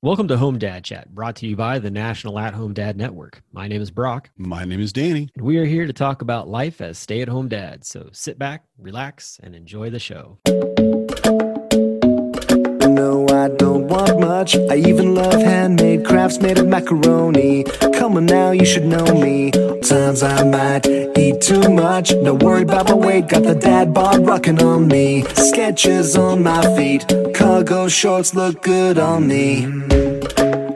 Welcome to Home Dad Chat, brought to you by the National At Home Dad Network. My name is Brock. My name is Danny. And we are here to talk about life as stay at home dads. So sit back, relax, and enjoy the show. I don't want much. I even love handmade crafts made of macaroni. Come on now, you should know me. Times I might eat too much. No worry about my weight. Got the dad bod rocking on me. Skechers on my feet. Cargo shorts look good on me.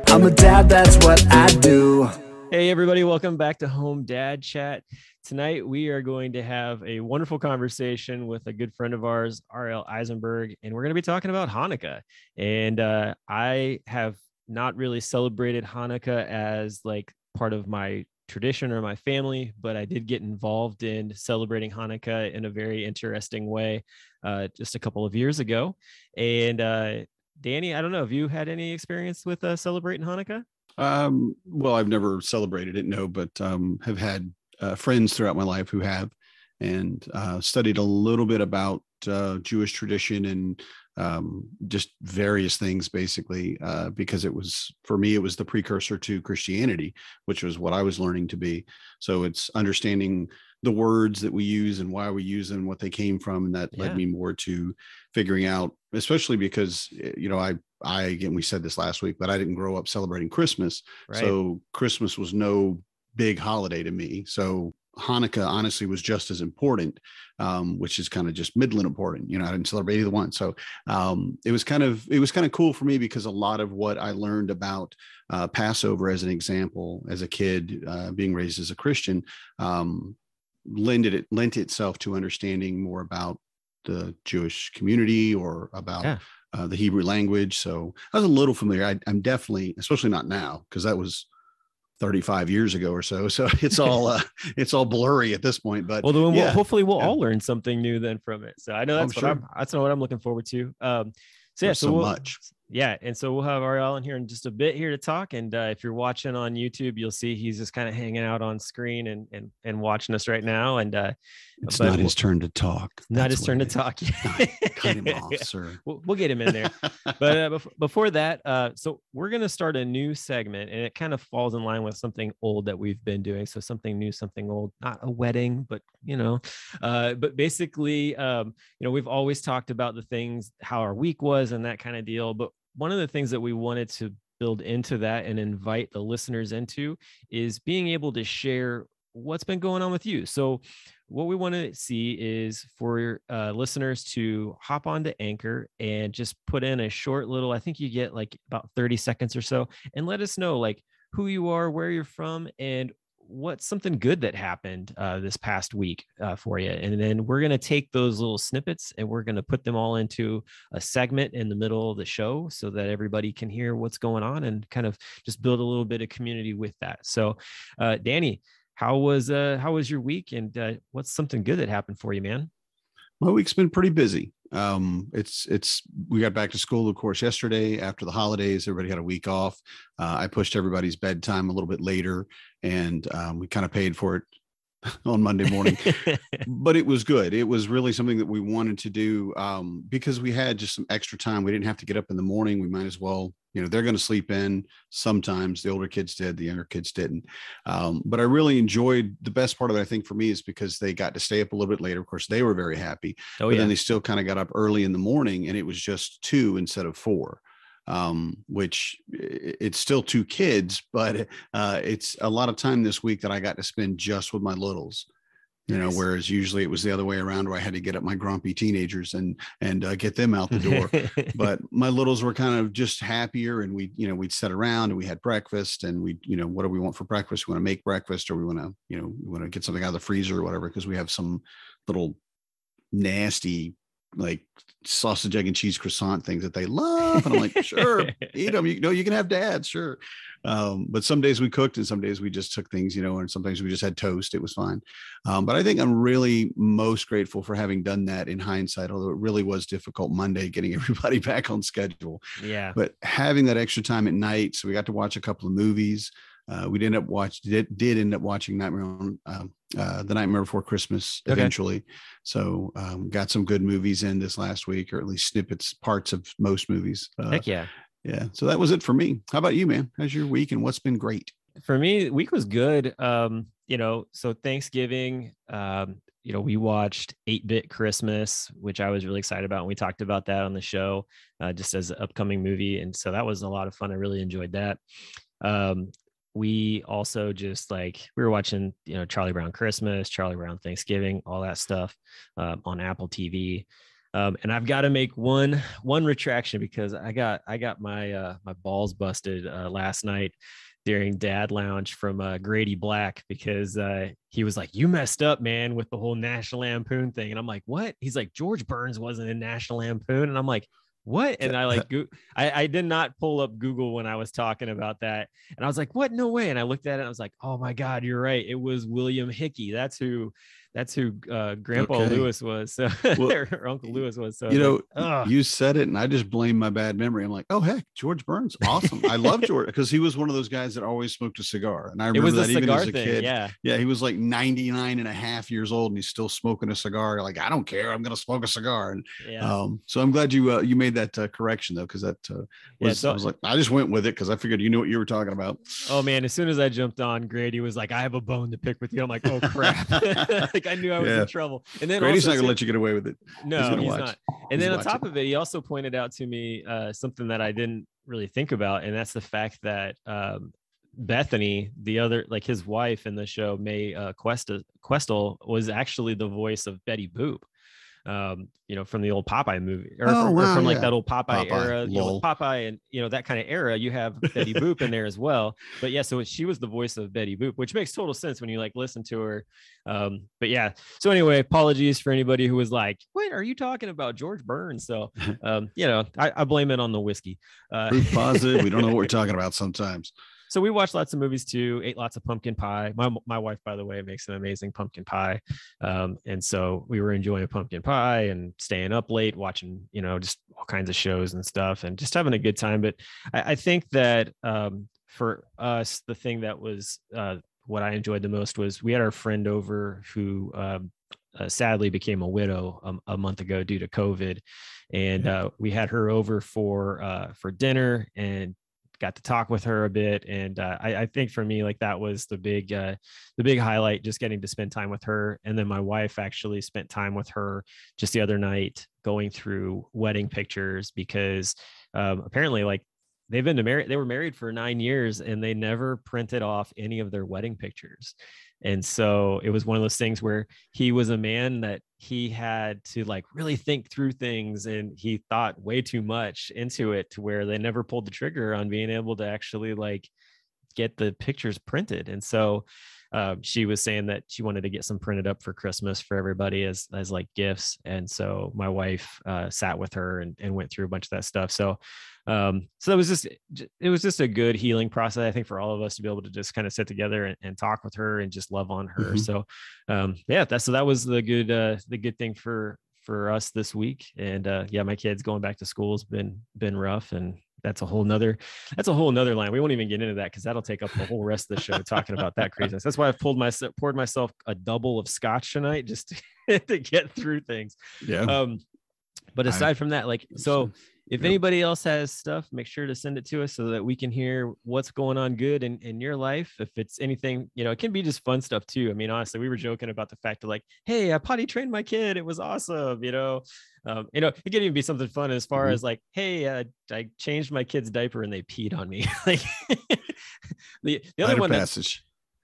I'm a dad, that's what I do. Hey, everybody, welcome back to Home Dad Chat. Tonight, we are going to have a wonderful conversation with a good friend of ours, Ariel Eisenberg, and we're going to be talking about Hanukkah. And uh, I have not really celebrated Hanukkah as like part of my tradition or my family, but I did get involved in celebrating Hanukkah in a very interesting way uh, just a couple of years ago. And uh, Danny, I don't know, have you had any experience with uh, celebrating Hanukkah? Um, well, I've never celebrated it, no, but um, have had uh, friends throughout my life who have, and uh, studied a little bit about uh, Jewish tradition and um, just various things, basically, uh, because it was for me, it was the precursor to Christianity, which was what I was learning to be. So it's understanding the words that we use and why we use them, what they came from, and that yeah. led me more to figuring out, especially because eh, you know I I again we said this last week, but I didn't grow up celebrating Christmas, right. so Christmas was no big holiday to me. So Hanukkah honestly was just as important, um, which is kind of just middling important. You know, I didn't celebrate either one, so um, it was kind of it was kind of cool for me because a lot of what I learned about uh, Passover, as an example, as a kid uh, being raised as a Christian, um, lended it lent itself to understanding more about the Jewish community or about yeah. uh, the Hebrew language. So I was a little familiar. I, am definitely, especially not now, because that was 35 years ago or so. So it's all uh, it's all blurry at this point. But well, then yeah. we'll, hopefully we'll yeah. all learn something new then from it. So I know that's I'm what sure. I'm that's what I'm looking forward to. Um, so yeah, so, so we'll, much yeah and so we'll have ariel in here in just a bit here to talk and uh, if you're watching on youtube you'll see he's just kind of hanging out on screen and and, and watching us right now and uh it's not his turn to talk. Not his turn to talk. Cut him off sir we'll, we'll, get him in there. But uh, bef- before that uh so we're going to start a new segment and it kind of falls in line with something old that we've been doing. So something new something old. Not a wedding but you know uh but basically um you know we've always talked about the things how our week was and that kind of deal. But one of the things that we wanted to build into that and invite the listeners into is being able to share what's been going on with you. So, what we want to see is for uh, listeners to hop onto Anchor and just put in a short little, I think you get like about 30 seconds or so, and let us know like who you are, where you're from, and what's something good that happened uh, this past week uh, for you and then we're going to take those little snippets and we're going to put them all into a segment in the middle of the show so that everybody can hear what's going on and kind of just build a little bit of community with that. So uh, danny how was uh how was your week? And uh, what's something good that happened for you man? My week's been pretty busy. Um, it's it's we got back to school of course yesterday after the holidays. Everybody had a week off. Uh, i pushed everybody's bedtime a little bit later and um, we kind of paid for it on monday morning. But it was good. It was really something that we wanted to do um, because we had just some extra time. We didn't have to get up in the morning. We might as well you know they're going to sleep in. Sometimes the older kids did the younger kids didn't. Um, but i really enjoyed the best part of it i think for me is because they got to stay up a little bit later. Of course they were very happy oh, but yeah. then they still kind of got up early in the morning and it was just two instead of four um, which it's still two kids but uh, it's a lot of time this week that i got to spend just with my littles you know whereas usually it was the other way around where i had to get up my grumpy teenagers and and uh, get them out the door. But my littles were kind of just happier and we you know we'd sit around and we had breakfast and we you know what do we want for breakfast? We want to make breakfast or we want to you know we want to get something out of the freezer or whatever because we have some little nasty like sausage egg and cheese croissant things that they love. And i'm like sure eat them you know you can have dad sure um, but some days we cooked and some days we just took things you know and sometimes we just had toast it was fine um, but i think i'm really most grateful for having done that in hindsight although it really was difficult monday getting everybody back on schedule yeah but having that extra time at night so we got to watch a couple of movies uh, we did end up watch did, did end up watching Nightmare on um, uh, the Nightmare Before Christmas eventually. okay. So um, got some good movies in this last week, or at least snippets, parts of most movies. Uh, Heck yeah! Yeah. So that was it for me. How about you, man? How's your week and what's been great? For me, week was good. Um, you know, so Thanksgiving, um, you know, we watched 8 Bit Christmas, which I was really excited about. And we talked about that on the show uh, just as an upcoming movie. And so that was a lot of fun. I really enjoyed that. Um, we also just like we were watching you know charlie brown christmas charlie brown thanksgiving all that stuff uh, on apple tv um, and i've got to make one one retraction because i got i got my uh, my balls busted uh, last night during dad lounge from uh, grady black because uh, he was like you messed up man with the whole national lampoon thing. And i'm like what? He's like george burns wasn't in national lampoon. And i'm like what? And i like I, I did not pull up google when i was talking about that. And i was like what? No way. And i looked at it and i was like oh my god you're right. It was william hickey. That's who that's who uh, Grandpa okay. Lewis was. So well, or Uncle Lewis was. So you know, like, you said it, and I just blame my bad memory. I'm like, oh heck, George Burns, awesome. I love George because he was one of those guys that always smoked a cigar, and I remember that even as a thing, kid. Yeah, yeah, he was like 99 and a half years old, and he's still smoking a cigar. Like, I don't care, I'm gonna smoke a cigar. And yeah. um, so I'm glad you uh, you made that uh, correction though, because that uh, was yeah, so, I was like, I just went with it because I figured you knew what you were talking about. Oh man, as soon as I jumped on, Grady was like, I have a bone to pick with you. I'm like, oh crap, like I knew I was yeah. in trouble. And then Brady's not gonna let you get away with it. No, he's, he's not. And he's then on top of it, he also pointed out to me uh, something that I didn't really think about, and that's the fact that um, Bethany, the other like his wife in the show, Mae uh, Questa, Questel, was actually the voice of Betty Boop um, you know, from the old Popeye movie or, oh, from, wow, or from like that old Popeye, Popeye era, you know, Popeye and you know that kind of era. You have Betty Boop in there as well. But yeah, so she was the voice of Betty Boop, which makes total sense when you like listen to her. Um, but yeah, so anyway, apologies for anybody who was like, "What are you talking about, George Burns?" So um, you know, I, I blame it on the whiskey. Uh, Proof positive. we don't know what we're talking about sometimes so we watched lots of movies too ate lots of pumpkin pie. My, my wife by the way makes an amazing pumpkin pie. Um, and so we were enjoying pumpkin pie and staying up late watching you know just all kinds of shows and stuff and just having a good time. But i, I think that um, for us the thing that was uh, what i enjoyed the most was we had our friend over who um, uh, sadly became a widow um, a month ago due to COVID, and uh, we had her over for uh, for dinner and got to talk with her a bit and uh, I, I, think for me like that was the big uh, the big highlight just getting to spend time with her and then my wife actually spent time with her just the other night going through wedding pictures because um, apparently like they've been married they were married for nine years and they never printed off any of their wedding pictures. And so it was one of those things where he was a man that he had to like really think through things and he thought way too much into it to where they never pulled the trigger on being able to actually like get the pictures printed. And so uh, she was saying that she wanted to get some printed up for Christmas for everybody as as like gifts. And so my wife uh, sat with her and, and went through a bunch of that stuff. So um, so it was just it was just a good healing process, I think, for all of us to be able to just kind of sit together and, and talk with her and just love on her. Mm-hmm. So um, yeah, that's so that was the good uh, the good thing for for us this week. And uh, yeah, my kids going back to school has been been rough, and that's a whole nother that's a whole nother line. We won't even get into that because that'll take up the whole rest of the show talking about that craziness. That's why I've pulled myself poured myself a double of scotch tonight just to, to get through things. Yeah. Um, but aside I, from that, like so if anybody else has stuff, make sure to send it to us so that we can hear what's going on good in, in your life. If it's anything, you know, it can be just fun stuff too. I mean, honestly, we were joking about the fact that like, hey, I potty trained my kid. It was awesome, you know. Um, you know, it could even be something fun as far mm-hmm. as like, hey, uh, I changed my kid's diaper and they peed on me. like the, the other one passage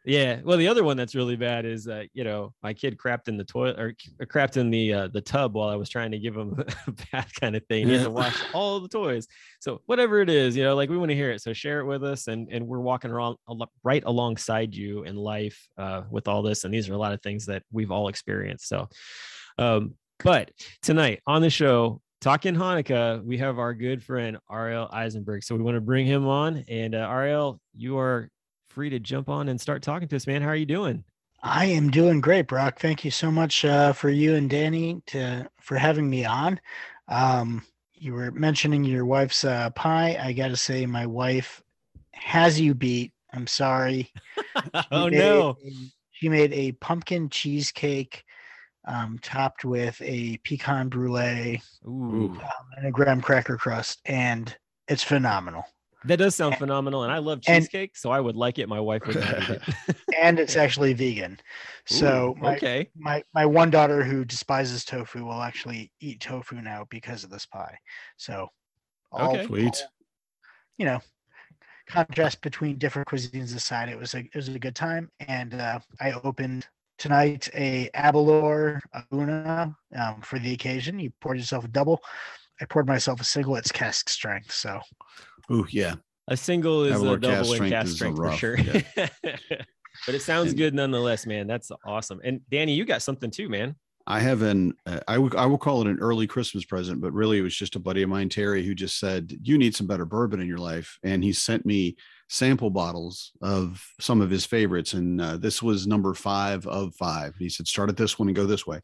yeah. Well, the other one that's really bad is, uh, you know, my kid crapped in the toilet or crapped in the uh, the tub while I was trying to give him a bath kind of thing. He has to wash all the toys. So whatever it is, you know, like we want to hear it. So share it with us, and and we're walking around right alongside you in life uh, with all this. And these are a lot of things that we've all experienced. So, um, but tonight on the show, talking Hanukkah, we have our good friend Ariel Eisenberg. So we want to bring him on. And uh, Ariel, you are free to jump on and start talking to us, man. How are you doing? I am doing great, Brock. Thank you so much uh, for you and Danny to for having me on. Um, you were mentioning your wife's uh, pie. I got to say, my wife has you beat. I'm sorry. oh no! She made a pumpkin cheesecake um, topped with a pecan brulee um, and a graham cracker crust, and It's phenomenal. That does sound And- phenomenal, and I love and- cheesecake, so I would like it. My wife would not eat it. and it's actually vegan. So Ooh, my, okay, my my one daughter who despises tofu will actually eat tofu now because of this pie. So all, Okay. Sweet. all, you know, contrast between different cuisines aside, it was a it was a good time. And uh, I opened tonight a Aberlour A'bunadh um, for the occasion. You poured yourself a double. I poured myself a single. It's cask strength. So Ooh, yeah. a single is Aberlour a double cast in strength cast is a strength for rough, sure. but it sounds And- good nonetheless, man. That's awesome. And Danny, you got something too, man. I have an uh, I I will call it an early Christmas present, but really it was just a buddy of mine, Terry, who just said you need some better bourbon in your life, and he sent me sample bottles of some of his favorites, and uh, this was number five of five. He said start at this one and go this way,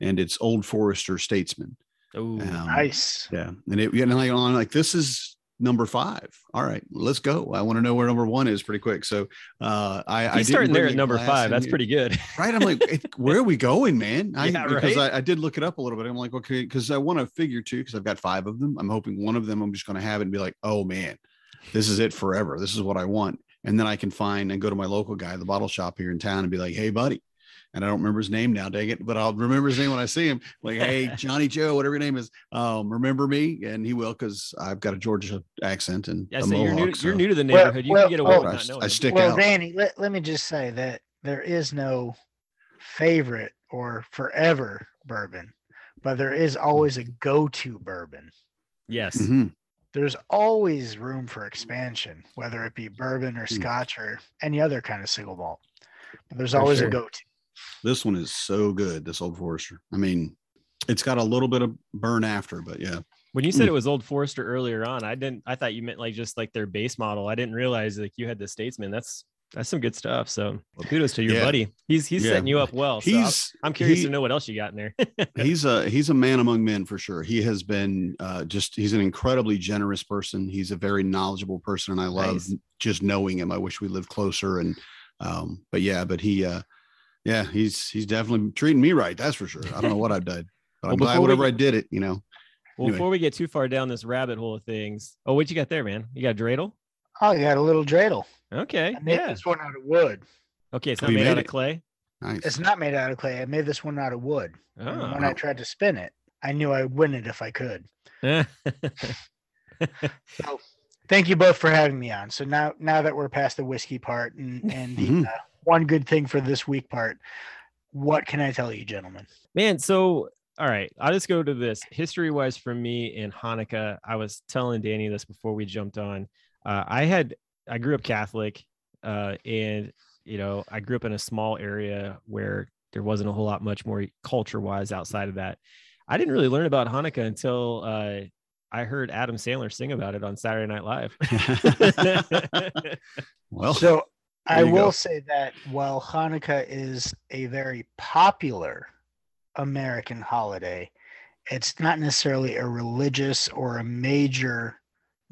and it's Old Forester Statesman. Oh, Um, nice. Yeah, and it and like, I'm like this is number five. All right, let's go. I want to know where number one is pretty quick. So uh, I I starting there at number five. That's pretty good. right i'm like where are we going man I, Yeah, because right? I, I did look it up a little bit i'm like okay because i want to figure two because i've got five of them i'm hoping one of them i'm just going to have it and be like oh man this is it forever this is what i want and then i can find and go to my local guy the bottle shop here in town and be like hey buddy and I don't remember his name now, dang it, but I'll remember his name when I see him. Like, hey, Johnny Joe, whatever your name is, um, remember me? And he will because I've got a Georgia accent and Yeah, a so you're new. mohawk, You're new to the Well- neighborhood. You well, can get away well, with I, not knowing. I stick well, out. Danny, let, let me just say that there is no favorite or forever bourbon, but there is always a go-to bourbon. Yes. Mhm. There's always room for expansion, whether it be bourbon or Mm. scotch or any other kind of single malt. But there's For always sure. a go-to. This one is so good. This Old Forester. I mean, it's got a little bit of burn after, but yeah. When you said Mm. it was Old Forester earlier on, I didn't. I thought you meant like just like their base model. I didn't realize like you had the Statesman. That's that's some good stuff. So well, kudos to your Yeah. buddy. He's he's Yeah. setting you up well. So He's I'm curious he- to know what else you got in there. he's a he's a man among men for sure. He has been uh, just he's an incredibly generous person. He's a very knowledgeable person, and I love Nice. just knowing him. I wish we lived closer. And um, but yeah, but he uh, yeah, he's he's definitely treating me right. That's for sure. I don't know what I've done, but Well, I'm glad before we whatever I did it. You know, well, Anyway. before we get too far down this rabbit hole of things, oh, what you got there, man? You got a dreidel? Oh, you got a little dreidel. Okay, I made yeah. this one out of wood. Okay, it's Oh, not you made made out of clay. nice. It's not made out of clay. I made this one out of wood. And Oh. when I tried to spin it, I knew I'd win it if I could. So thank you both for having me on. So now now that we're past the whiskey part and, and the Mhm. uh, one good thing for this week part, what can I tell you, gentlemen? Man, so all right, I'll just go to this. History wise, for me in Hanukkah, I was telling Danny this before we jumped on. Uh, I had I grew up Catholic, uh, and you know I grew up in a small area where there wasn't a whole lot much more culture wise outside of that. I didn't really learn about Hanukkah until uh, I heard Adam Sandler sing about it on Saturday Night Live. well, So I will go. say that while Hanukkah is a very popular American holiday, it's not necessarily a religious or a major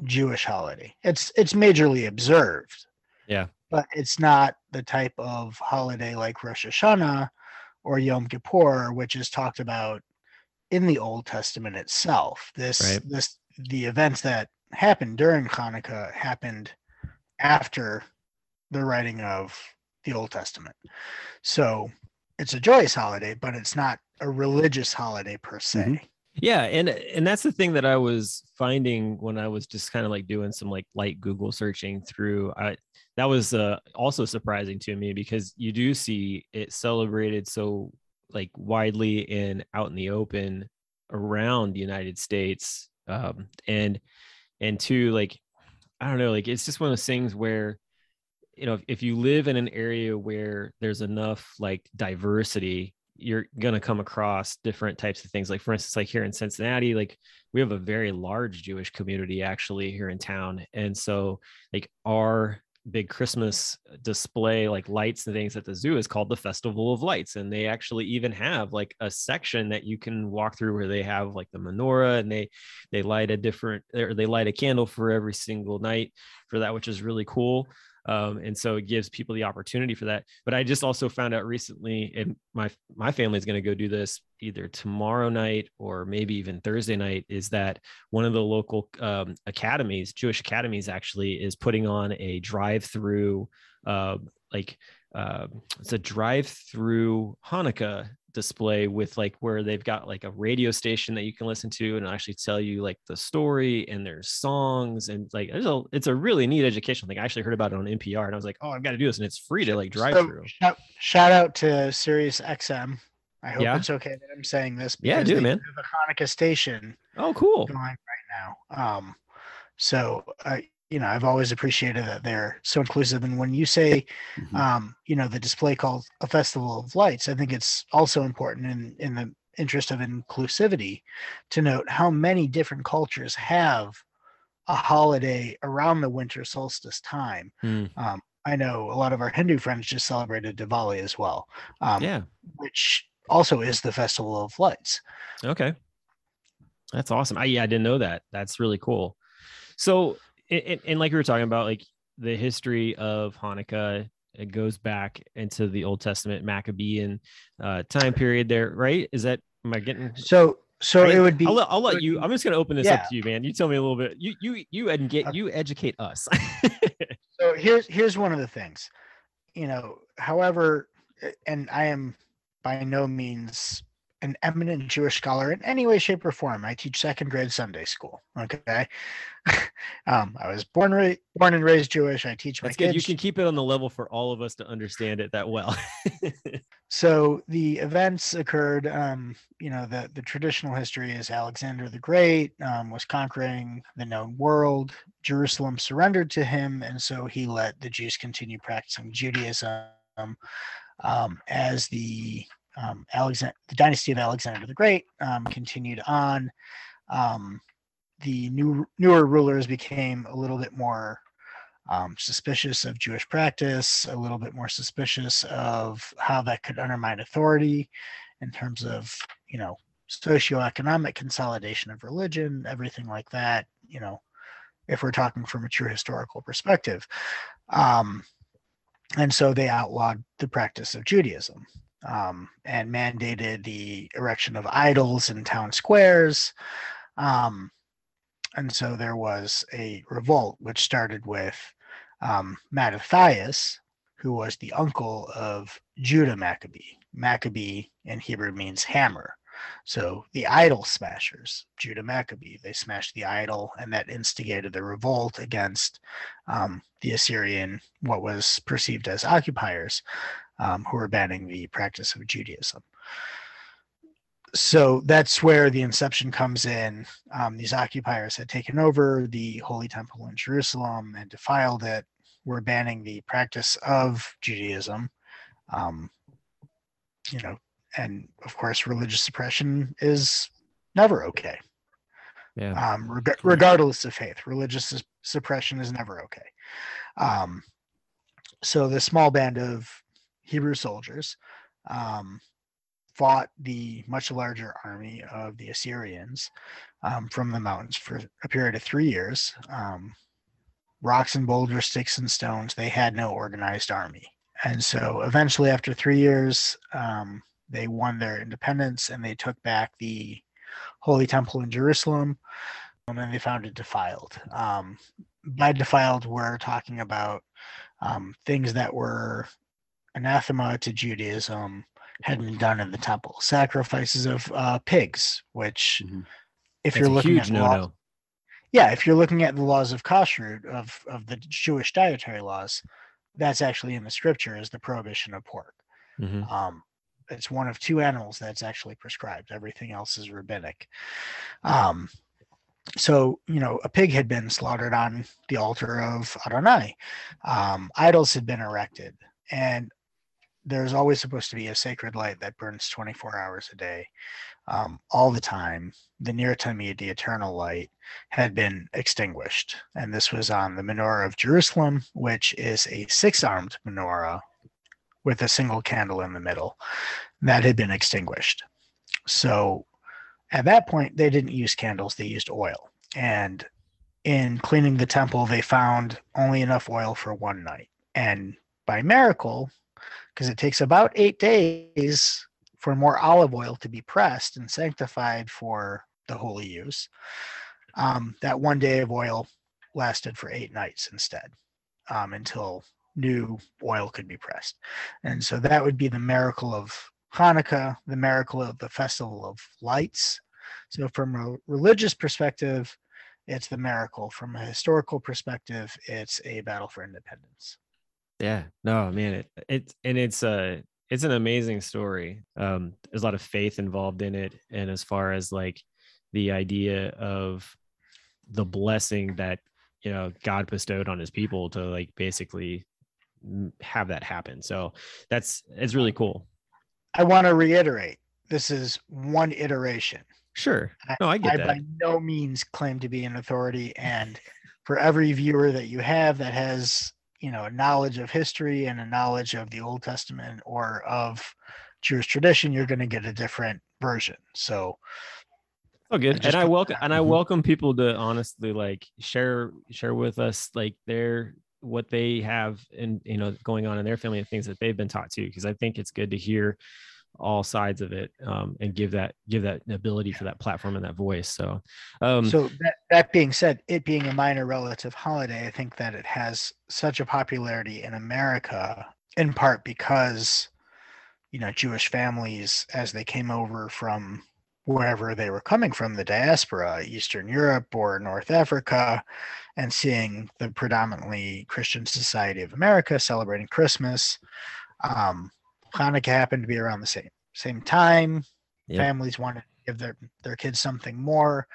Jewish holiday. It's it's majorly observed. Yeah. But it's not the type of holiday like Rosh Hashanah or Yom Kippur, which is talked about in the Old Testament itself. This Right. this the events that happened during Hanukkah happened after the writing of the Old Testament. So it's a joyous holiday, but it's not a religious holiday per se. Mhm. Yeah, and and that's the thing that I was finding when I was just kind of like doing some like light Google searching through. I that was uh, also surprising to me because you do see it celebrated so like widely and out in the open around the United States, um, and and two like I don't know, like it's just one of those things where you know if, if you live in an area where there's enough like diversity you're going to come across different types of things. Like for instance like here in cincinnati like we have a very large jewish community actually here in town. And so like our big christmas display like lights and things at the zoo is called the festival of lights. And they actually even have like a section that you can walk through where they have like the menorah and they they light a different or they light a candle for every single night for that which is really cool um, and so it gives people the opportunity for that. But I just also found out recently, and my my family is going to go do this either tomorrow night or maybe even Thursday night. Is that one of the local um, academies, Jewish academies, actually is putting on a drive-through, uh, like uh, it's a drive-through Hanukkah display with like where they've got like a radio station that you can listen to and actually tell you like the story and there's songs and like there's a it's a really neat educational thing. I actually heard about it on NPR and I was like, oh, I've got to do this and it's free to like drive So, through. shout, shout out to Sirius XM. I hope Yeah. it's okay that I'm saying this. Yeah, do, man. have a Hanukkah station Oh, cool. going right now. Um, so I, you know, I've always appreciated that they're so inclusive. And when you say, Mhm. um, you know, the display called a festival of lights, I think it's also important in in the interest of inclusivity to note how many different cultures have a holiday around the winter solstice time. Hmm. Um, I know a lot of our Hindu friends just celebrated Diwali as well, um, Yeah. which also is the festival of lights. Okay. That's awesome. I yeah, I didn't know that. That's really cool. So, and, and- and like we were talking about, like the history of Hanukkah, it goes back into the Old Testament Maccabean uh, time period. There, right? Is that am I getting? So, so I- it would be. I'll let, I'll let you. I'm just gonna open this yeah. up to you, man. You tell me a little bit. You you you and get you educate us. so here's here's one of the things you know however and i am by no means an eminent jewish scholar in any way shape or form i teach second grade sunday school okay um i was born ra- born and raised jewish i teach my That's good. You can keep it on the level for all of us to understand it that well. so the events occurred um you know the the traditional history is alexander the great um, was conquering the known world jerusalem surrendered to him and so he let the jews continue practicing judaism um, as the um, alexander the dynasty of alexander the great um, continued on um, the new newer rulers became a little bit more um, suspicious of Jewish practice, a little bit more suspicious of how that could undermine authority in terms of, you know, socioeconomic consolidation of religion, everything like that, you know, if we're talking from a true historical perspective. Um, and so they outlawed the practice of Judaism um, and mandated the erection of idols in town squares. Um, and so there was a revolt which started with um, Mattathias, who was the uncle of Judah Maccabee. Maccabee in Hebrew means hammer. So the idol smashers, Judah Maccabee, they smashed the idol, and that instigated the revolt against um, the Assyrian, what was perceived as occupiers, um, who were banning the practice of Judaism. So that's where the inception comes in. Um, these occupiers had taken over the Holy Temple in Jerusalem and defiled it. Were banning the practice of Judaism. Um, you know, and of course, religious suppression is never okay yeah. um, reg- regardless of faith. Religious sus- suppression is never okay. Um, so the small band of Hebrew soldiers um, fought the much larger army of the Assyrians um, from the mountains for a period of three years. Um, rocks and boulders, sticks and stones. They had no organized army. And so eventually, after three years, um, they won their independence and they took back the Holy Temple in Jerusalem. And then they found it defiled. Um, by defiled, we're talking about um, things that were anathema to Judaism had been done in the temple. Sacrifices of uh, pigs, which, Mhm. if That's you're looking at law- no. yeah, if you're looking at the laws of kashrut of of the Jewish dietary laws, that's actually in the scripture is the prohibition of pork. Mhm. Um, it's one of two animals that's actually prescribed. Everything else is rabbinic. Um, so you know, a pig had been slaughtered on the altar of Adonai. Um, idols had been erected, and there's always supposed to be a sacred light that burns 24 hours a day, um, all the time. The Ner Tamid, the eternal light, had been extinguished, and this was on the menorah of Jerusalem, which is a six-armed menorah with a single candle in the middle that had been extinguished. So at that point, they didn't use candles, they used oil. And in cleaning the temple, they found only enough oil for one night. and by miracle, because it takes about eight days for more olive oil to be pressed and sanctified for the holy use, um, that one day of oil lasted for eight nights instead um, until new oil could be pressed. And so that would be the miracle of Hanukkah, the miracle of the Festival of Lights. So, from a religious perspective, it's the miracle. From a historical perspective, it's a battle for independence. Yeah, no, man, it, it's and it's a it's an amazing story. Um, there's a lot of faith involved in it, and as far as like the idea of the blessing that you know God bestowed on His people to like basically have that happen. So that's it's really cool. I want to reiterate this is one iteration. Sure. No, I get I that. by no means claim to be an authority. And for every viewer that you have that has, you know, a knowledge of history and a knowledge of the Old Testament or of Jewish tradition, you're going to get a different version. So, Oh, good. And I welcome and I Mhm. welcome people to honestly like share share with us like their what they have and you know going on in their family and things that they've been taught to because I think it's good to hear all sides of it um, and give that give that ability for that platform and that voice. So, um, so that, that being said, it being a minor relative holiday, I think that it has such a popularity in America in part because, you know, Jewish families, as they came over from wherever they were coming from, the diaspora, Eastern Europe or North Africa, and seeing the predominantly Christian society of America celebrating Christmas. Um, Hanukkah happened to be around the same same time. Yep. Families wanted to give their their kids something more,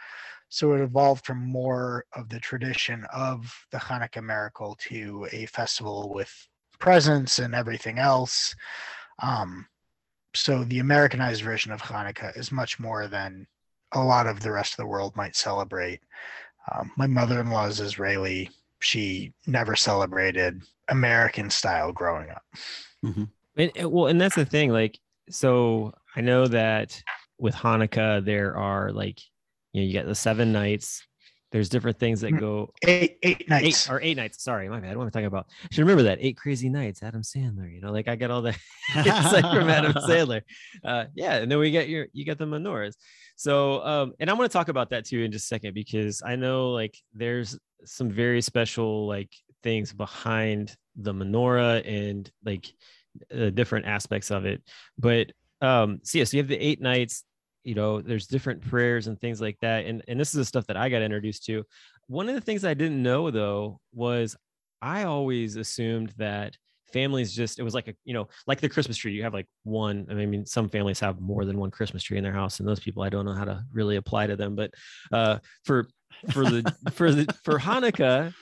so it evolved from more of the tradition of the Hanukkah miracle to a festival with presents and everything else. Um, so the Americanized version of Hanukkah is much more than a lot of the rest of the world might celebrate. Um, my mother-in-law is Israeli. She never celebrated American style growing up. Well, and that's the thing. Like, so I know that with Hanukkah, there are like, you know, you get the seven nights. There's different things that Mm. go Eight eight nights. eight or eight nights. Sorry, my bad. What am I talking about? I should remember that. Eight crazy nights. Adam Sandler. You know, like I get all that. like from Adam Sandler. Uh, yeah, and then we get your you get the menorahs. So, um, and I'm going to talk about that too in just a second because I know like there's some very special like things behind the menorah and like uh, different aspects of it. But um, so yeah, so you have the eight nights. You know, there's different prayers and things like that, and and this is the stuff that I got introduced to. One of the things I didn't know though was I always assumed that families just it was like a you know like the christmas tree you have like one i mean some families have more than one christmas tree in their house and those people i don't know how to really apply to them but uh for for the for the for hanukkah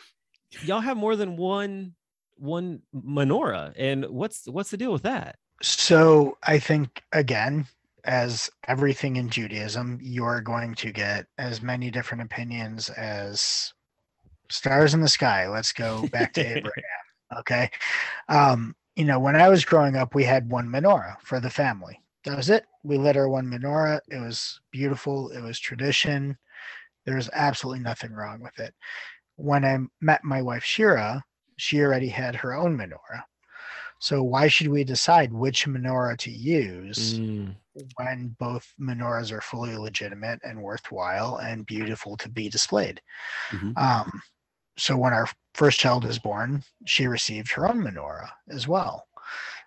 y'all have more than one one menorah and what's what's the deal with that So I think again, as everything in Judaism, you're going to get as many different opinions as stars in the sky. Let's go back to Abraham. Okay. Um, you know, when I was growing up, we had one menorah for the family. That was it. We lit our one menorah. It was beautiful. It was tradition. There was absolutely nothing wrong with it. When I met my wife Shira, she already had her own menorah. So why should we decide which menorah to use Mm, when both menorahs are fully legitimate and worthwhile and beautiful to be displayed? Mhm. Um, so when our first child was born, she received her own menorah as well.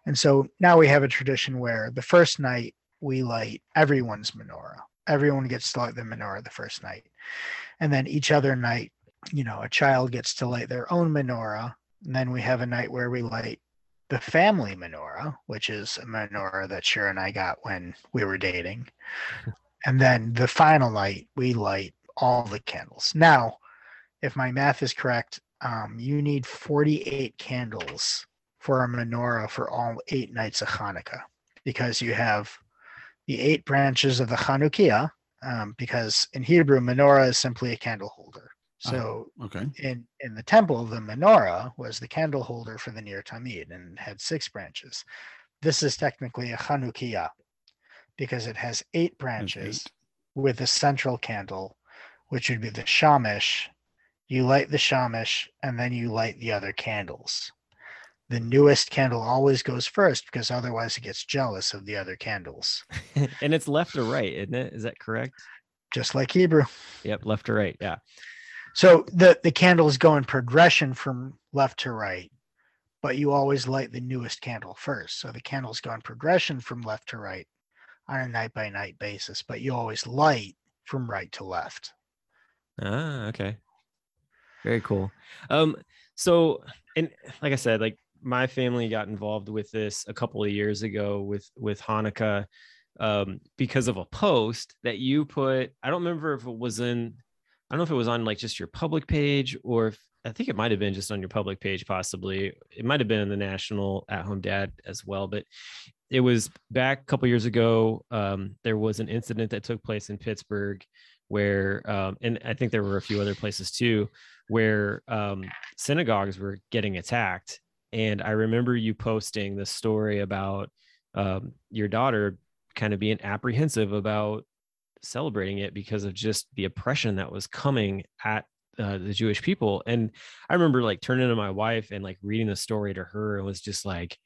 And so now we have a tradition where the first night we light everyone's menorah. Everyone gets to light the menorah the first night. And then each other night, you know, a child gets to light their own menorah. And then we have a night where we light the family menorah, which is a menorah that Shira and I got when we were dating. And then the final night, we light all the candles. Now, if my math is correct, um, you need 48 candles for a menorah for all eight nights of Hanukkah because you have the eight branches of the Chanukiah, um, because in Hebrew, menorah is simply a candle holder. Uh-huh. So Okay. in in the temple, the menorah was the candle holder for the Ner Tamid and had six branches. This is technically a Chanukiah because it has eight branches eight. with a central candle, which would be the shamish. You light the shamish and then you light the other candles. the newest candle always goes first because otherwise it gets jealous of the other candles. and it's left or right, isn't it? Is that correct? Just like Hebrew. Yep, left or right. Yeah. So the the candles go in progression from left to right, but you always light the newest candle first. So the candles go in progression from left to right on a night by night basis, but you always light from right to left. Ah, okay. Very cool. Um, so and like I said, like my family got involved with this a couple of years ago with with Hanukkah um because of a post that you put. I don't remember if it was in I don't know if it was on like just your public page or if I think it might have been just on your public page, possibly. It might have been in the national at home dad as well, but it was back a couple years ago. Um, there was an incident that took place in Pittsburgh where, um, and I think there were a few other places too, where um, synagogues were getting attacked. And I remember you posting the story about um, your daughter kind of being apprehensive about celebrating it because of just the oppression that was coming at uh, the Jewish people. And I remember like turning to my wife and like reading the story to her and was just like,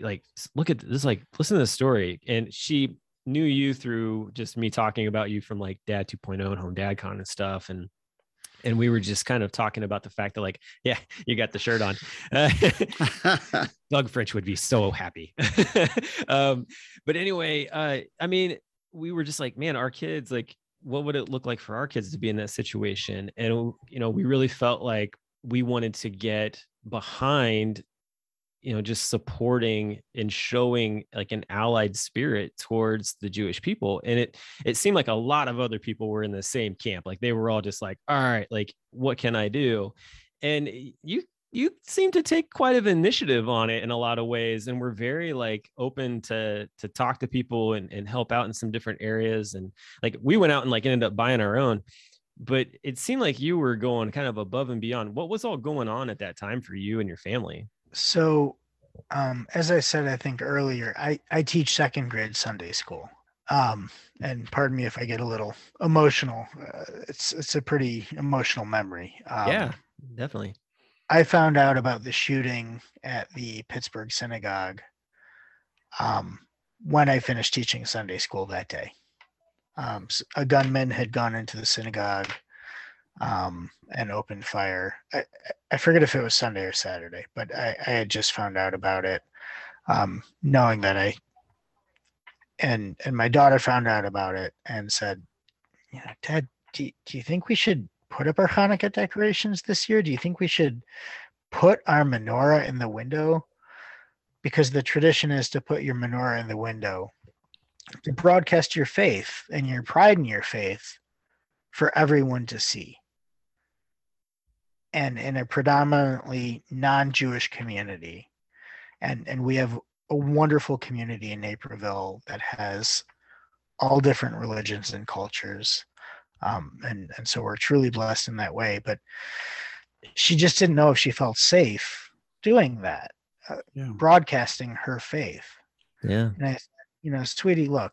like look at this, like listen to the story. And she knew you through just me talking about you from like Dad 2.0 and Home Dad Con and stuff. And and we were just kind of talking about the fact that like yeah you got the shirt on doug french would be so happy um, but anyway uh, i mean we were just like man our kids like what would it look like for our kids to be in that situation? And you know we really felt like we wanted to get behind you know just supporting and showing like an allied spirit towards the jewish people. And it it seemed like a lot of other people were in the same camp. Like they were all just like all right like what can i do? And you you seem to take quite of initiative on it in a lot of ways and we're very like open to to talk to people and, and help out in some different areas and like we went out and like ended up buying our own but it seemed like you were going kind of above and beyond. What was all going on at that time for you and your family? So um, as i said i think earlier i i teach second grade sunday school um, and pardon me if i get a little emotional uh, it's it's a pretty emotional memory um, yeah definitely I found out about the shooting at the Pittsburgh synagogue um, when I finished teaching Sunday school that day. Um, a gunman had gone into the synagogue um, and opened fire. I, I, forget if it was Sunday or Saturday, but I, I had just found out about it, um, knowing that I and and my daughter found out about it and said, "You know, Dad, do, do you think we should put up our Hanukkah decorations this year? Do you think we should put our menorah in the window? Because the tradition is to put your menorah in the window to broadcast your faith and your pride in your faith for everyone to see. And in a predominantly non-Jewish community. And and we have a wonderful community in Naperville that has all different religions and cultures um, and and so we're truly blessed in that way. But she just didn't know if she felt safe doing that, uh, yeah. broadcasting her faith. Yeah. And I, you know, sweetie, look,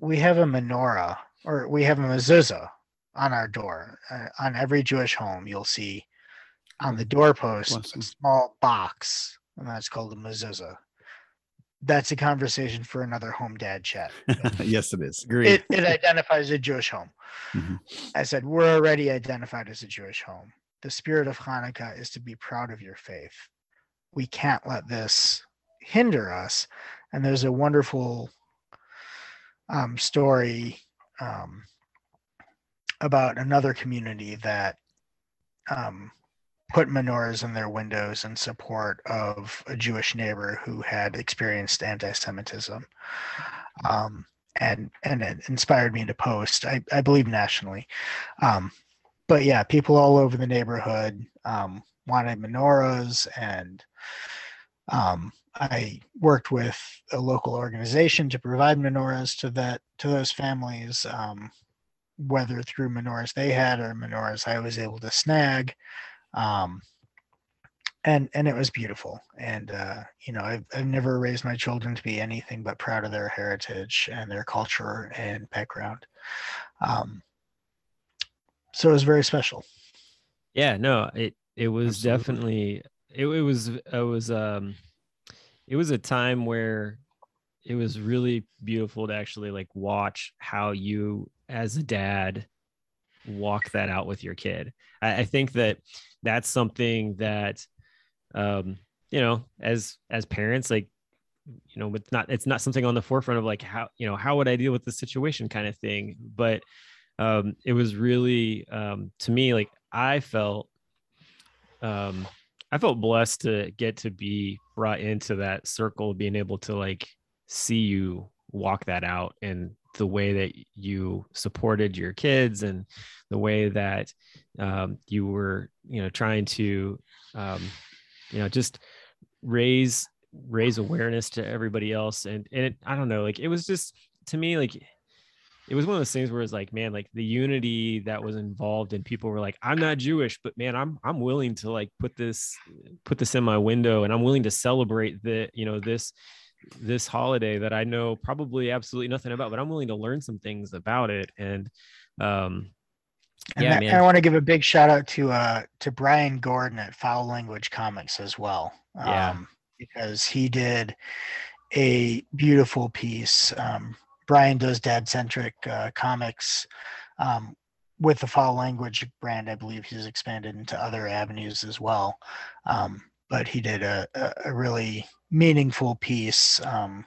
we have a menorah or we have a mezuzah on our door. Uh, on every Jewish home, you'll see on the doorpost a small box, and that's called a mezuzah that's a conversation for another home dad chat. yes, it is. Agreed. It, it identifies a Jewish home. Mm-hmm. I said, we're already identified as a Jewish home. The spirit of Hanukkah is to be proud of your faith. We can't let this hinder us. And there's a wonderful um, story um, about another community that um, put menorahs in their windows in support of a Jewish neighbor who had experienced anti-Semitism, um, and and it inspired me to post. I, I believe nationally, um, but yeah, people all over the neighborhood um, wanted menorahs, and um, I worked with a local organization to provide menorahs to that to those families. Um, whether through menorahs they had or menorahs I was able to snag, um, and and it was beautiful. And uh, you know, I've I've never raised my children to be anything but proud of their heritage and their culture and background. Um, so it was very special. Yeah, no, it it was Absolutely. definitely it, it was it was um it was a time where it was really beautiful to actually like watch how you as a dad walk that out with your kid. I, I think that that's something that um you know as as parents like you know it's not it's not something on the forefront of like how you know how would i deal with the situation kind of thing but um it was really um to me like i felt um i felt blessed to get to be brought into that circle being able to like see you walk that out and the way that you supported your kids and the way that um, you were you know trying to um, you know just raise raise awareness to everybody else. And and it, i don't know like it was just to me like it was one of those things where it's like man like the unity that was involved and people were like i'm not jewish but man i'm i'm willing to like put this put this in my window and i'm willing to celebrate the you know this this holiday that i know probably absolutely nothing about but i'm willing to learn some things about it and um And yeah that- I want to give a big shout out to uh to Brian Gordon at Foul Language Comics as well. Yeah. Um, because he did a beautiful piece. Um, Brian does dad centric uh, comics. Um, with the Foul Language brand, I believe he's expanded into other avenues as well. Um, but he did a, a, really meaningful piece um,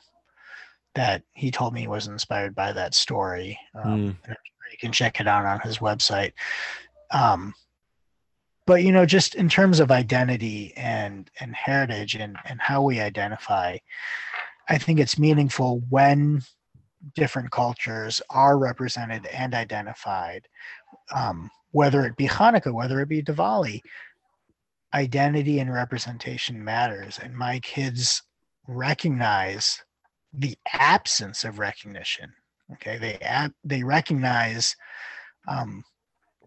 that he told me was inspired by that story. Um, Mm. you can check it out on his website. Um, but you know, just in terms of identity and and heritage and and how we identify, I think it's meaningful when different cultures are represented and identified. Um, whether it be Hanukkah, whether it be Diwali, identity and representation matters, and my kids recognize the absence of recognition okay? They ab- they recognize um,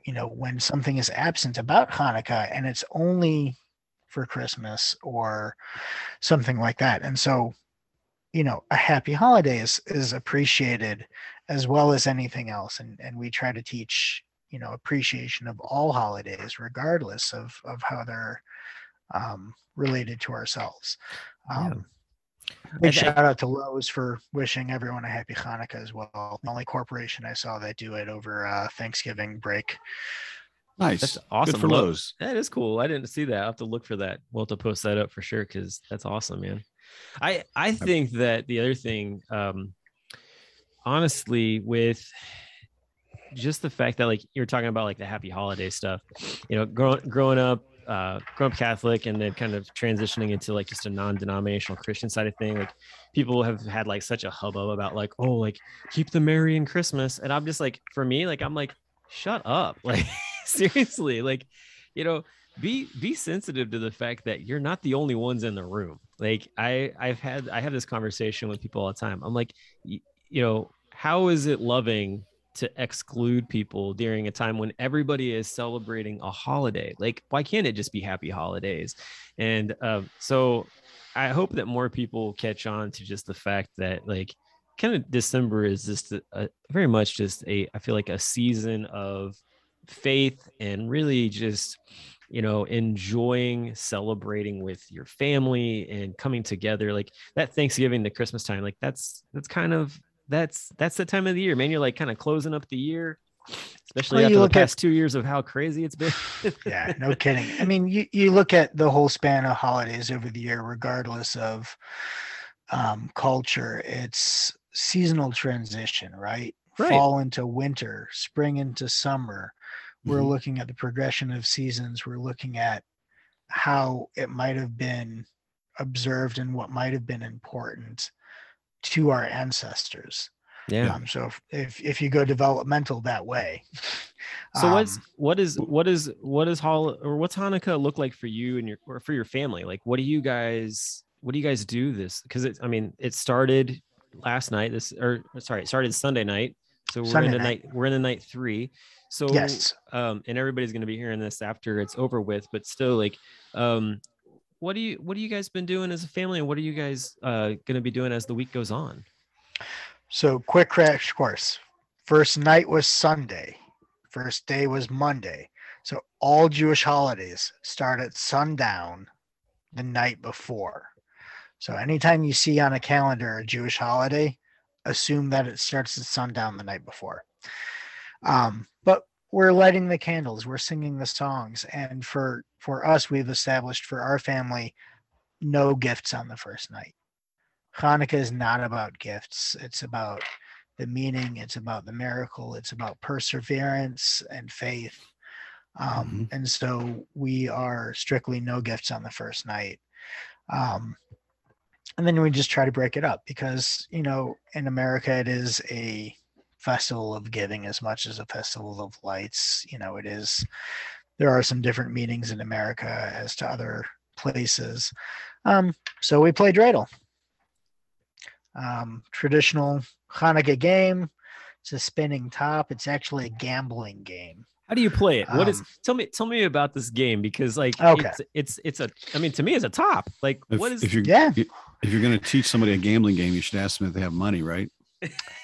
you know when something is absent about hanukkah and it's only for christmas or something like that. And so you know a happy holiday is is appreciated as well as anything else. And and we try to teach you know appreciation of all holidays regardless of of how they're um, related to ourselves um, Big I- I- shout out to Lowe's for wishing everyone a happy Hanukkah as well. The only corporation I saw that do it over uh, Thanksgiving break. Nice. That's awesome. Good for Lo- Lowe's. That is cool. I didn't see that. I will have to look for that. We'll have to post that up for sure because that's awesome, man. I I think that the other thing, um, honestly, with just the fact that like you're talking about like the happy holiday stuff, you know, growing growing up, uh, growing up Catholic and then kind of transitioning into like just a non-denominational Christian side of thing, like people have had like such a hubbub about like, oh, like keep the merry in Christmas, and I'm just like, for me, like I'm like, shut up, like seriously, like, you know, be be sensitive to the fact that you're not the only ones in the room. Like I I've had I have this conversation with people all the time. I'm like, you know, how is it loving to exclude people during a time when everybody is celebrating a holiday? Like, why can't it just be happy holidays? And uh, so I hope that more people catch on to just the fact that like kind of December is just a, a, very much just a I feel like a season of faith and really just you know enjoying celebrating with your family and coming together like that Thanksgiving the Christmas time like that's that's kind of that's that's the time of the year man you're like kind of closing up the year especially Well, you after the look at- 2 years of how crazy it's been Yeah, no kidding. I mean, you, you look at the whole span of holidays over the year, regardless of um, culture, it's seasonal transition, right? Right. Fall into winter, spring into summer. We're Mhm. looking at the progression of seasons. We're looking at how it might have been observed and what might have been important to our ancestors. yeah Um, so if, if if you go developmental that way, So what's um, what is what is what is hol or what's Hanukkah look like for you and your or for your family? Like what do you guys what do you guys do this? Because it's I mean it started last night. This or sorry, it started Sunday night. So we're Sunday in the night. night we're in the night three. So Yes. um and everybody's gonna be hearing this after it's over with, but still like um what do you what do you guys been doing as a family and what are you guys uh gonna be doing as the week goes on? So quick crash course. First night was Sunday. First day was Monday. So all Jewish holidays start at sundown the night before. So anytime you see on a calendar a Jewish holiday, assume that it starts at sundown the night before. Um, but we're lighting the candles, we're singing the songs, and for for us, we've established for our family no gifts on the first night. Hanukkah is not about gifts; it's about the meaning, it's about the miracle, it's about perseverance and faith. Um, And so we are strictly no gifts on the first night. Um, and then we just try to break it up because you know in america it is a festival of giving as much as a festival of lights you know it is there are some different meanings in america as to other places um, so we play dreidel um, traditional hanukkah game it's a spinning top it's actually a gambling game How do you play it? What is? Um, Tell me. Tell me about this game because, like, Okay. it's, it's it's a. I mean, to me, it's a top. Like, If, what is? if you're Yeah. if you're going to teach somebody a gambling game, you should ask them if they have money, right?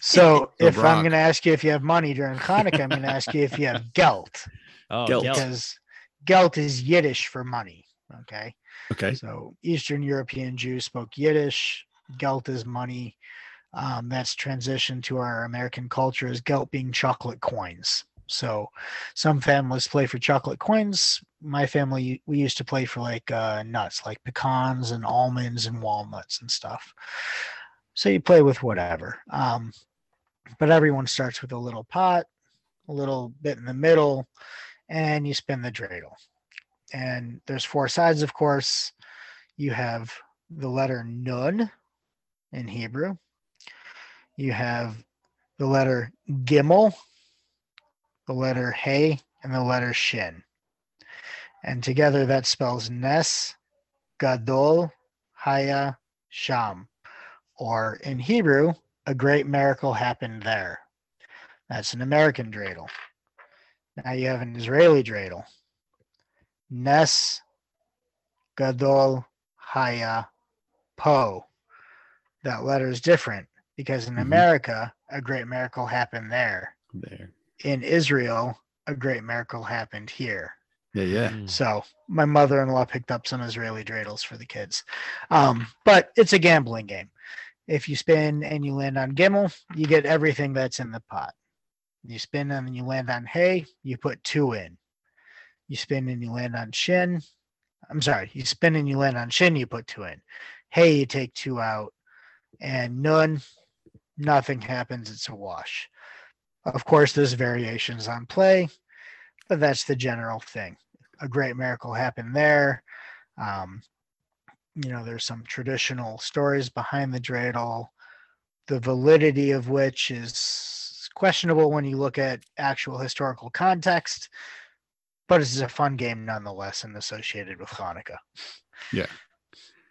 so So if i'm going to ask you if you have money during hanukkah i'm going to ask you if you have gelt oh, Gelt. Gelt. because gelt is yiddish for money okay Okay. So Eastern European Jews spoke Yiddish. Gelt is money. Um, that's transitioned to our American culture as gelt being chocolate coins. So some families play for chocolate coins. My family we used to play for like uh, nuts, like pecans and almonds and walnuts and stuff. So you play with whatever. Um, but everyone starts with a little pot, a little bit in the middle, and you spin the dreidel. And there's four sides of course. You have the letter nun in hebrew. You have the letter gimel the letter hey and the letter shin. And together that spells nes gadol haya sham or in hebrew a great miracle happened there that's an american dreidel now you have an israeli dreidel Nes Gadol Haya Po. That letter is different because in Mhm. America, a great miracle happened there. There. In Israel, a great miracle happened here. Yeah. Yeah. Mm. So my mother-in-law picked up some Israeli dreidels for the kids. Um, but it's a gambling game. If you spin and you land on Gimel, you get everything that's in the pot. You spin and you land on Hay, you put two in. You spin and you land on Shin. I'm sorry, you spin and you land on Shin, you put two in. Hay, you take two out. And Nun, nothing happens. It's a wash. Of course, there's variations on play, but that's the general thing a great miracle happened there. Um, you know, there's some traditional stories behind the dreidel, the validity of which is questionable when you look at actual historical context, but it's a fun game nonetheless and associated with Hanukkah. Yeah,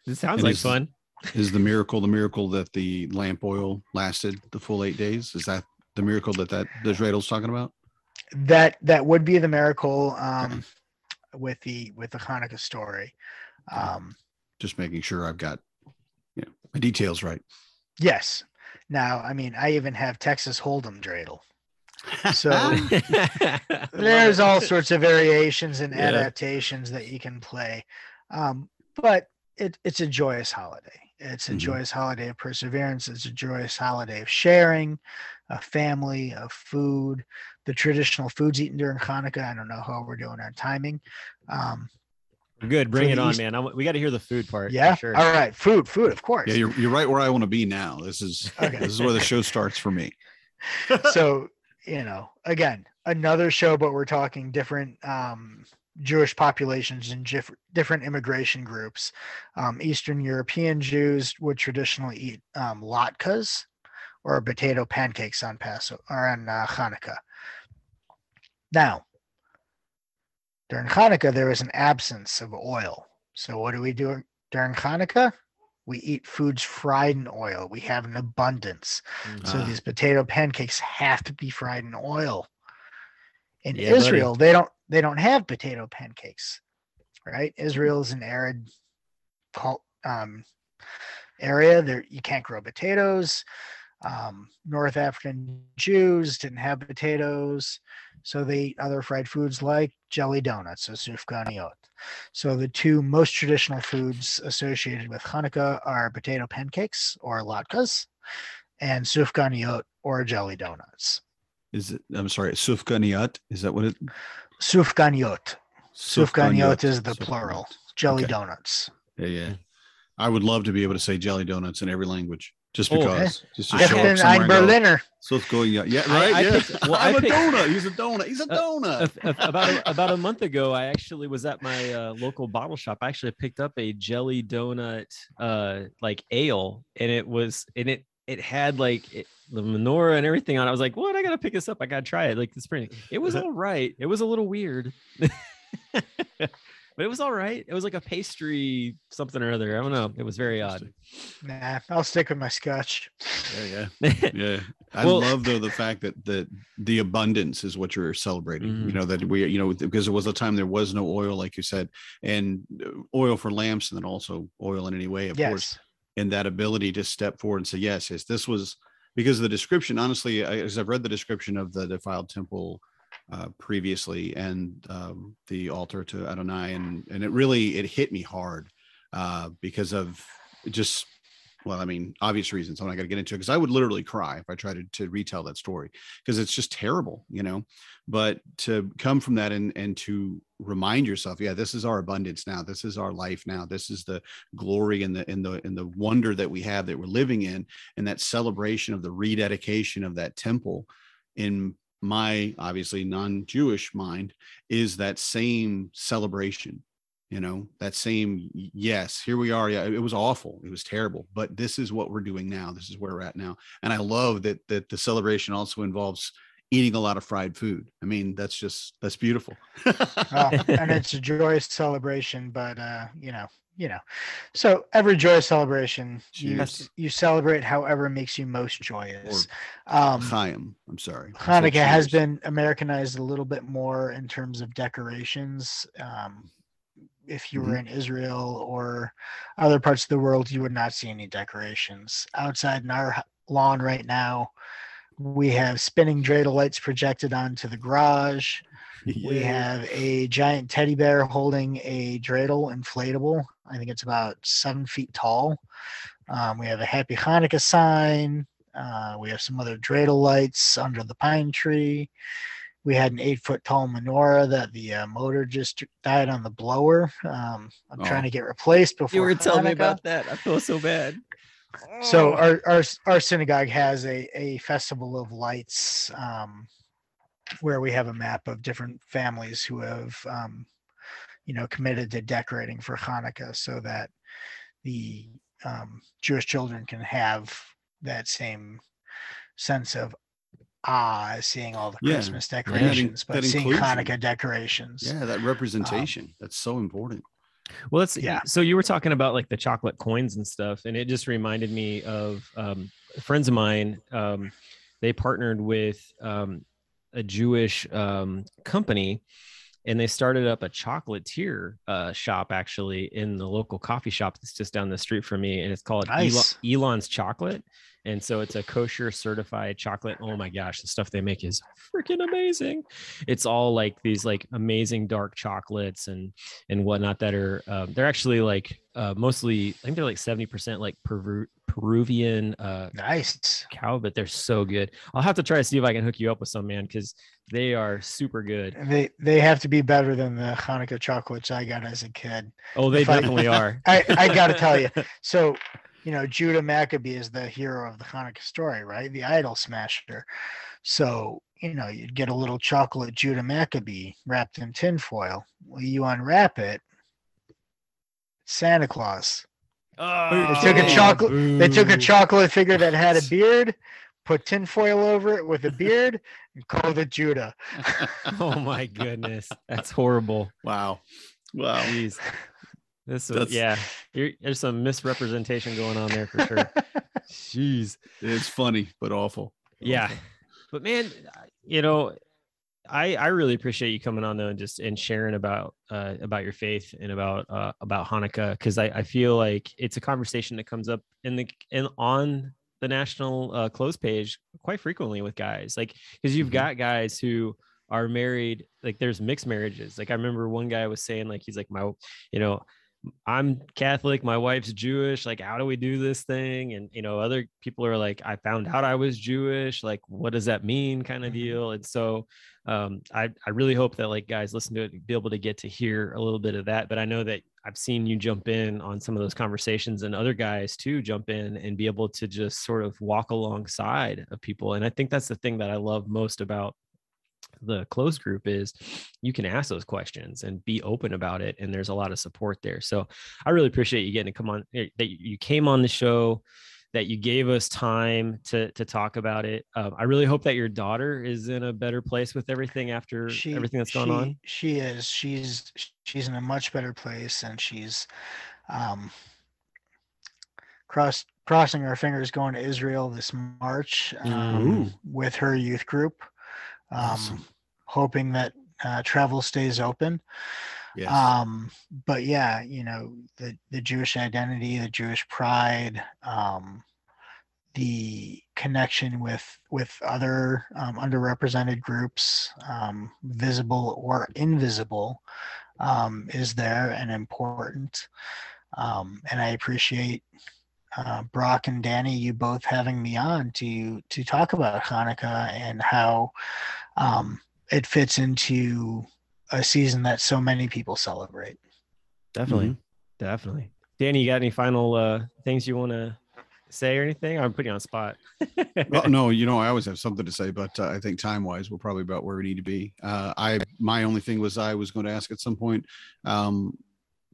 it sounds And like is- fun. Is the miracle the miracle that the lamp oil lasted the full eight days? Is that the miracle that that the dreidel's talking about? That that would be the miracle um, with the with the Hanukkah story. Um, Just making sure I've got you know my details right. yes. Now, I mean, I even have Texas Hold'em dreidel. So there's all sorts of variations and Yeah. adaptations that you can play um, but it, it's a joyous holiday it's a Mhm. joyous holiday of perseverance it's a joyous holiday of sharing a family of food the traditional foods eaten during hanukkah i don't know how we're doing our timing um, Good. Bring it on, East- man. I, we got to hear the food part. yeah Sure. all right food food of course Yeah, you're you're right where I want to be now. This is Okay. this is where the show starts for me. so you know again another show but we're talking different um jewish populations and diff- different immigration groups um, eastern european jews would traditionally eat um, latkes or potato pancakes on passover or on uh, hanukkah now during hanukkah there is an absence of oil so what do we do during hanukkah we eat foods fried in oil we have an abundance so Ah. these potato pancakes have to be fried in oil. In Yeah, buddy. Israel, they don't they don't have potato pancakes, right? Israel is an arid um, area. There you can't grow potatoes. Um, North African Jews didn't have potatoes, so they eat other fried foods like jelly donuts, so sufganiyot. So the two most traditional foods associated with Hanukkah are potato pancakes or latkes, and sufganiyot or jelly donuts. Is it? I'm sorry, sufganiyat. Is that what it? Sufganiyot. Sufganiyot is the Sufganiyot. plural. Jelly Okay. donuts. Yeah, yeah. I would love to be able to say jelly donuts in every language, just Oh, because, just to I show Ich show up bin somewhere ein and go, Berliner. Sufganiyat. Yeah, I- right. I yeah. picked- well, I I'm a donut. He's a donut. He's a Uh, donut. a- a- about a, about a month ago, I actually was at my uh, local bottle shop. I actually picked up a jelly donut, uh, like ale, and it was and it it had like it, the menorah and everything on. it. I was like, "What? I gotta pick this up. I gotta try it." Like this spring, it was all right. It was a little weird, but it was all right. It was like a pastry something or other. I don't know. It was very odd. Nah, I'll stick with my scotch. Yeah, yeah. Yeah, I Well- love though the fact that that the abundance is what you're celebrating. Mhm. You know that we, you know, because it was a time there was no oil, like you said, and uh, oil for lamps, and then also oil in any way, of course. yes. And that ability to step forward and say, yes, yes, this was because of the description. Honestly, I, as I've read the description of the defiled temple uh, previously and um, the altar to Adonai, and and it really it hit me hard uh, because of just well, I mean, obvious reasons. I'm not going to get into it because I would literally cry if I tried to, to retell that story because it's just terrible, you know. But to come from that and and to remind yourself, yeah, this is our abundance now. This is our life now. This is the glory and the and the and the wonder that we have that we're living in, and that celebration of the rededication of that temple in my obviously non-Jewish mind is that same celebration you know that same yes here we are yeah it was awful it was terrible but this is what we're doing now this is where we're at now. And i love that that the celebration also involves eating a lot of fried food. I mean that's just that's beautiful. Well, and it's a joyous celebration, but uh, you know, you know. So every joyous celebration, you Cheers. you celebrate however makes you most joyous. Um, Chaim, i'm sorry Hanukkah has been Americanized a little bit more in terms of decorations. Um, if you were Mm-hmm. in Israel or other parts of the world, you would not see any decorations. Outside in our lawn right now, we have spinning dreidel lights projected onto the garage. We have a giant teddy bear holding a dreidel inflatable. I think it's about seven feet tall. Um, we have a happy Hanukkah sign. Uh, we have some other dreidel lights under the pine tree. We had an eight foot tall menorah that the uh, motor just died on the blower. Um, I'm Oh. trying to get replaced before you were telling me about that. I feel so bad. So our, our our synagogue has a a festival of lights um, where we have a map of different families who have um, you know committed to decorating for Hanukkah so that the um, Jewish children can have that same sense of ah seeing all the Yeah, Christmas that in- decorations, but that seeing inclusion. Hanukkah decorations. yeah that representation that's so important Well, let's Yeah. So you were talking about like the chocolate coins and stuff, and it just reminded me of um, friends of mine. Um, they partnered with um, a Jewish um, company, and they started up a chocolatier uh, shop actually in the local coffee shop that's just down the street from me, and it's called Elon, Elon's Chocolate. And so it's a kosher certified chocolate. Oh my gosh, the stuff they make is freaking amazing. It's all like these like amazing dark chocolates and and whatnot that are um, they're actually like uh, mostly I think they're like 70% like Peru- Peruvian uh, Nice. cow, but they're so good. I'll have to try to see if I can hook you up with some man because they are super good. They they have to be better than the Hanukkah chocolates I got as a kid. Oh, they If I- definitely are. I, I got to tell you. So, you know, Judah Maccabee is the hero of the Hanukkah story, right? The idol smasher. So, you know, you'd get a little chocolate Judah Maccabee wrapped in tinfoil. Well, you unwrap it, Santa Claus. Oh, they took a chocolate- They took a chocolate figure that had a beard, put tinfoil over it with a beard, and called it Judah. Oh my goodness, that's horrible. wow wow Jeez. This was, yeah, you're, there's some misrepresentation going on there for sure. Jeez. it's funny but awful yeah Awful. but man you know i i really appreciate you coming on though and just and sharing about uh about your faith and about uh about hanukkah because I, I feel like it's a conversation that comes up in the in on the national uh, close page quite frequently with guys, like because you've Mhm. got guys who are married. Like there's mixed marriages. Like I remember one guy was saying, like he's like my, you know, I'm Catholic, my wife's Jewish. Like, how do we do this thing? And you know, other people are like, I found out I was Jewish. Like, what does that mean? Kind of Mhm. deal. And so, um, I I really hope that like guys listen to it, be able to get to hear a little bit of that. But I know that I've seen you jump in on some of those conversations, and other guys too jump in and be able to just sort of walk alongside of people. And I think that's the thing that I love most about the closed group is you can ask those questions and be open about it and there's a lot of support there so i really appreciate you getting to come on eh, that you came on the show that you gave us time to to talk about it um, i really hope that your daughter is in a better place with everything after everything that's going she, on She is. She's she's in a much better place, and she's um, cross crossing our fingers going to Israel this March um, with her youth group. Um, Awesome. Hoping that uh, travel stays open. Yes. Um, but yeah, you know, the the Jewish identity, the Jewish pride, um, the connection with with other um, underrepresented groups, um, visible or invisible, um, is there and important. Um, and I appreciate uh, Brock and Danny, you both having me on to to talk about Hanukkah and how um, it fits into a season that so many people celebrate. definitely. Definitely. Danny you got any final uh things you want to say or anything? I'm putting you on spot. Well, no, you know, I always have something to say, but uh, I think time wise, we're probably about where we need to be. Uh, I, my only thing was I was going to ask at some point, um,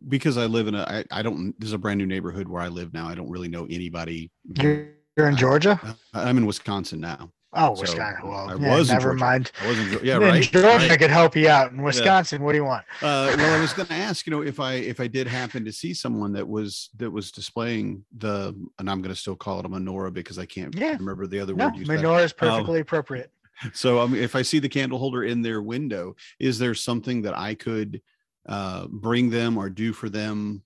because I live in a, I, I don't, this is a brand new neighborhood where I live now. I don't really know anybody. You're, you're in Georgia? Uh, I'm in Wisconsin now. Oh, So, Wisconsin. Well, I yeah, was never mind. I wasn't, yeah, In right. Georgia right. could help you out. In Wisconsin, what do you want? Uh, well, I was going to ask, you know, if I if I did happen to see someone that was that was displaying the, and I'm going to still call it a menorah because I can't Yeah. remember the other No, word. menorah is Um, perfectly appropriate. So um, if I see the candle holder in their window, is there something that I could uh, bring them or do for them?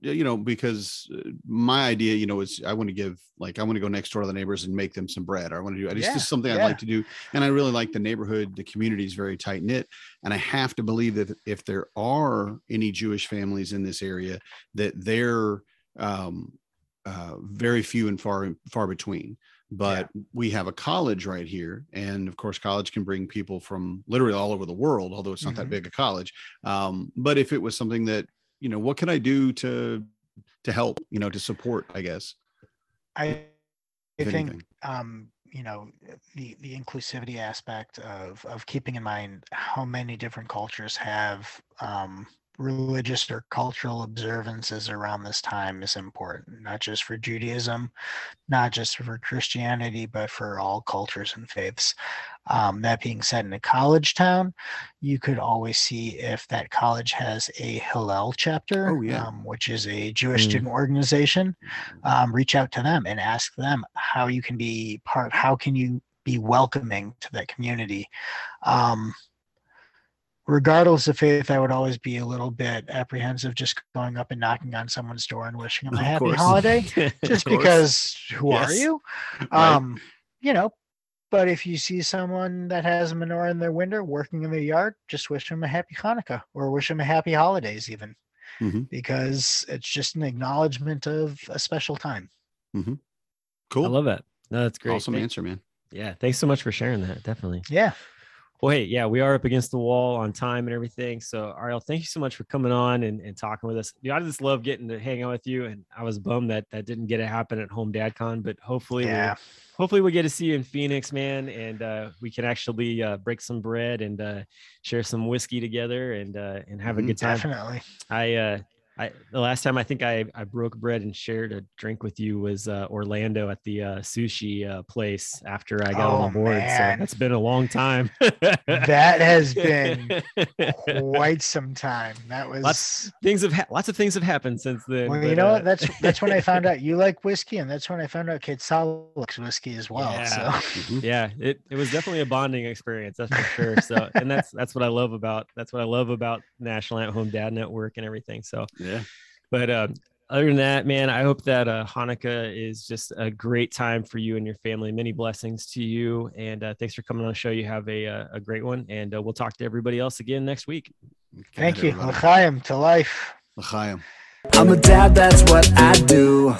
You know, because uh, my idea, you know, is I want to give like I want to go next door to the neighbors and make them some bread. Or I want to do it's Yeah, just something I'd like to do, and I really like the neighborhood. The community is very tight knit, and I have to believe that if there are any Jewish families in this area, that they're um, uh, very few and far far between but we have a college right here and of course college can bring people from literally all over the world although it's not that Mhm. big a college um, but if it was something that you know what can i do to to help you know to support i guess? I, I think um, you know the the inclusivity aspect of of keeping in mind how many different cultures have um, religious or cultural observances around this time is important not just for judaism not just for christianity but for all cultures and faiths um, that being said in a college town you could always see if that college has a hillel chapter Oh, yeah. um, which is a jewish Mm. student organization um, reach out to them and ask them how you can be part how can you be welcoming to that community um, regardless of faith i would always be a little bit apprehensive just going up and knocking on someone's door and wishing them a happy holiday just because who are Yes. you? Right. um you know but if you see someone that has a menorah in their window working in their yard just wish them a happy hanukkah or wish them a happy holidays even Mhm. because it's just an acknowledgement of a special time. I cool. I love that. No that's great. Awesome Thank- answer man. Yeah thanks so much for sharing that definitely. Yeah Well, hey, yeah, we are up against the wall on time and everything. So, Ariel, thank you so much for coming on and, and talking with us. You know, I just love getting to hang out with you, and I was bummed that that didn't get to happen at Home DadCon, but hopefully, Yeah. we'll, hopefully we get to see you in Phoenix, man, and uh, we can actually uh, break some bread and uh, share some whiskey together and uh, and have a Mhm. good time. definitely I uh I the last time I think I I broke bread and shared a drink with you was uh, Orlando at the uh, sushi uh, place after I got on Oh, the board. man. So that's been a long time. that has been quite some time that was Lots- things have ha- lots of things have happened since then. well you know uh, what that's that's when i found out you like whiskey and that's when i found out kid Sal likes whiskey as well Yeah. so Mhm. yeah, it, it was definitely a bonding experience, that's for sure. So, and that's that's what I love about that's what I love about National at Home Dad Network and everything. So, yeah but um, other than that, man, I hope that uh, Hanukkah is just a great time for you and your family. Many blessings to you, and uh, thanks for coming on the show. You have a uh, a great one, and uh, we'll talk to everybody else again next week. Thank you, L'chaim to life. L'chaim. I'm a dad, that's what I do.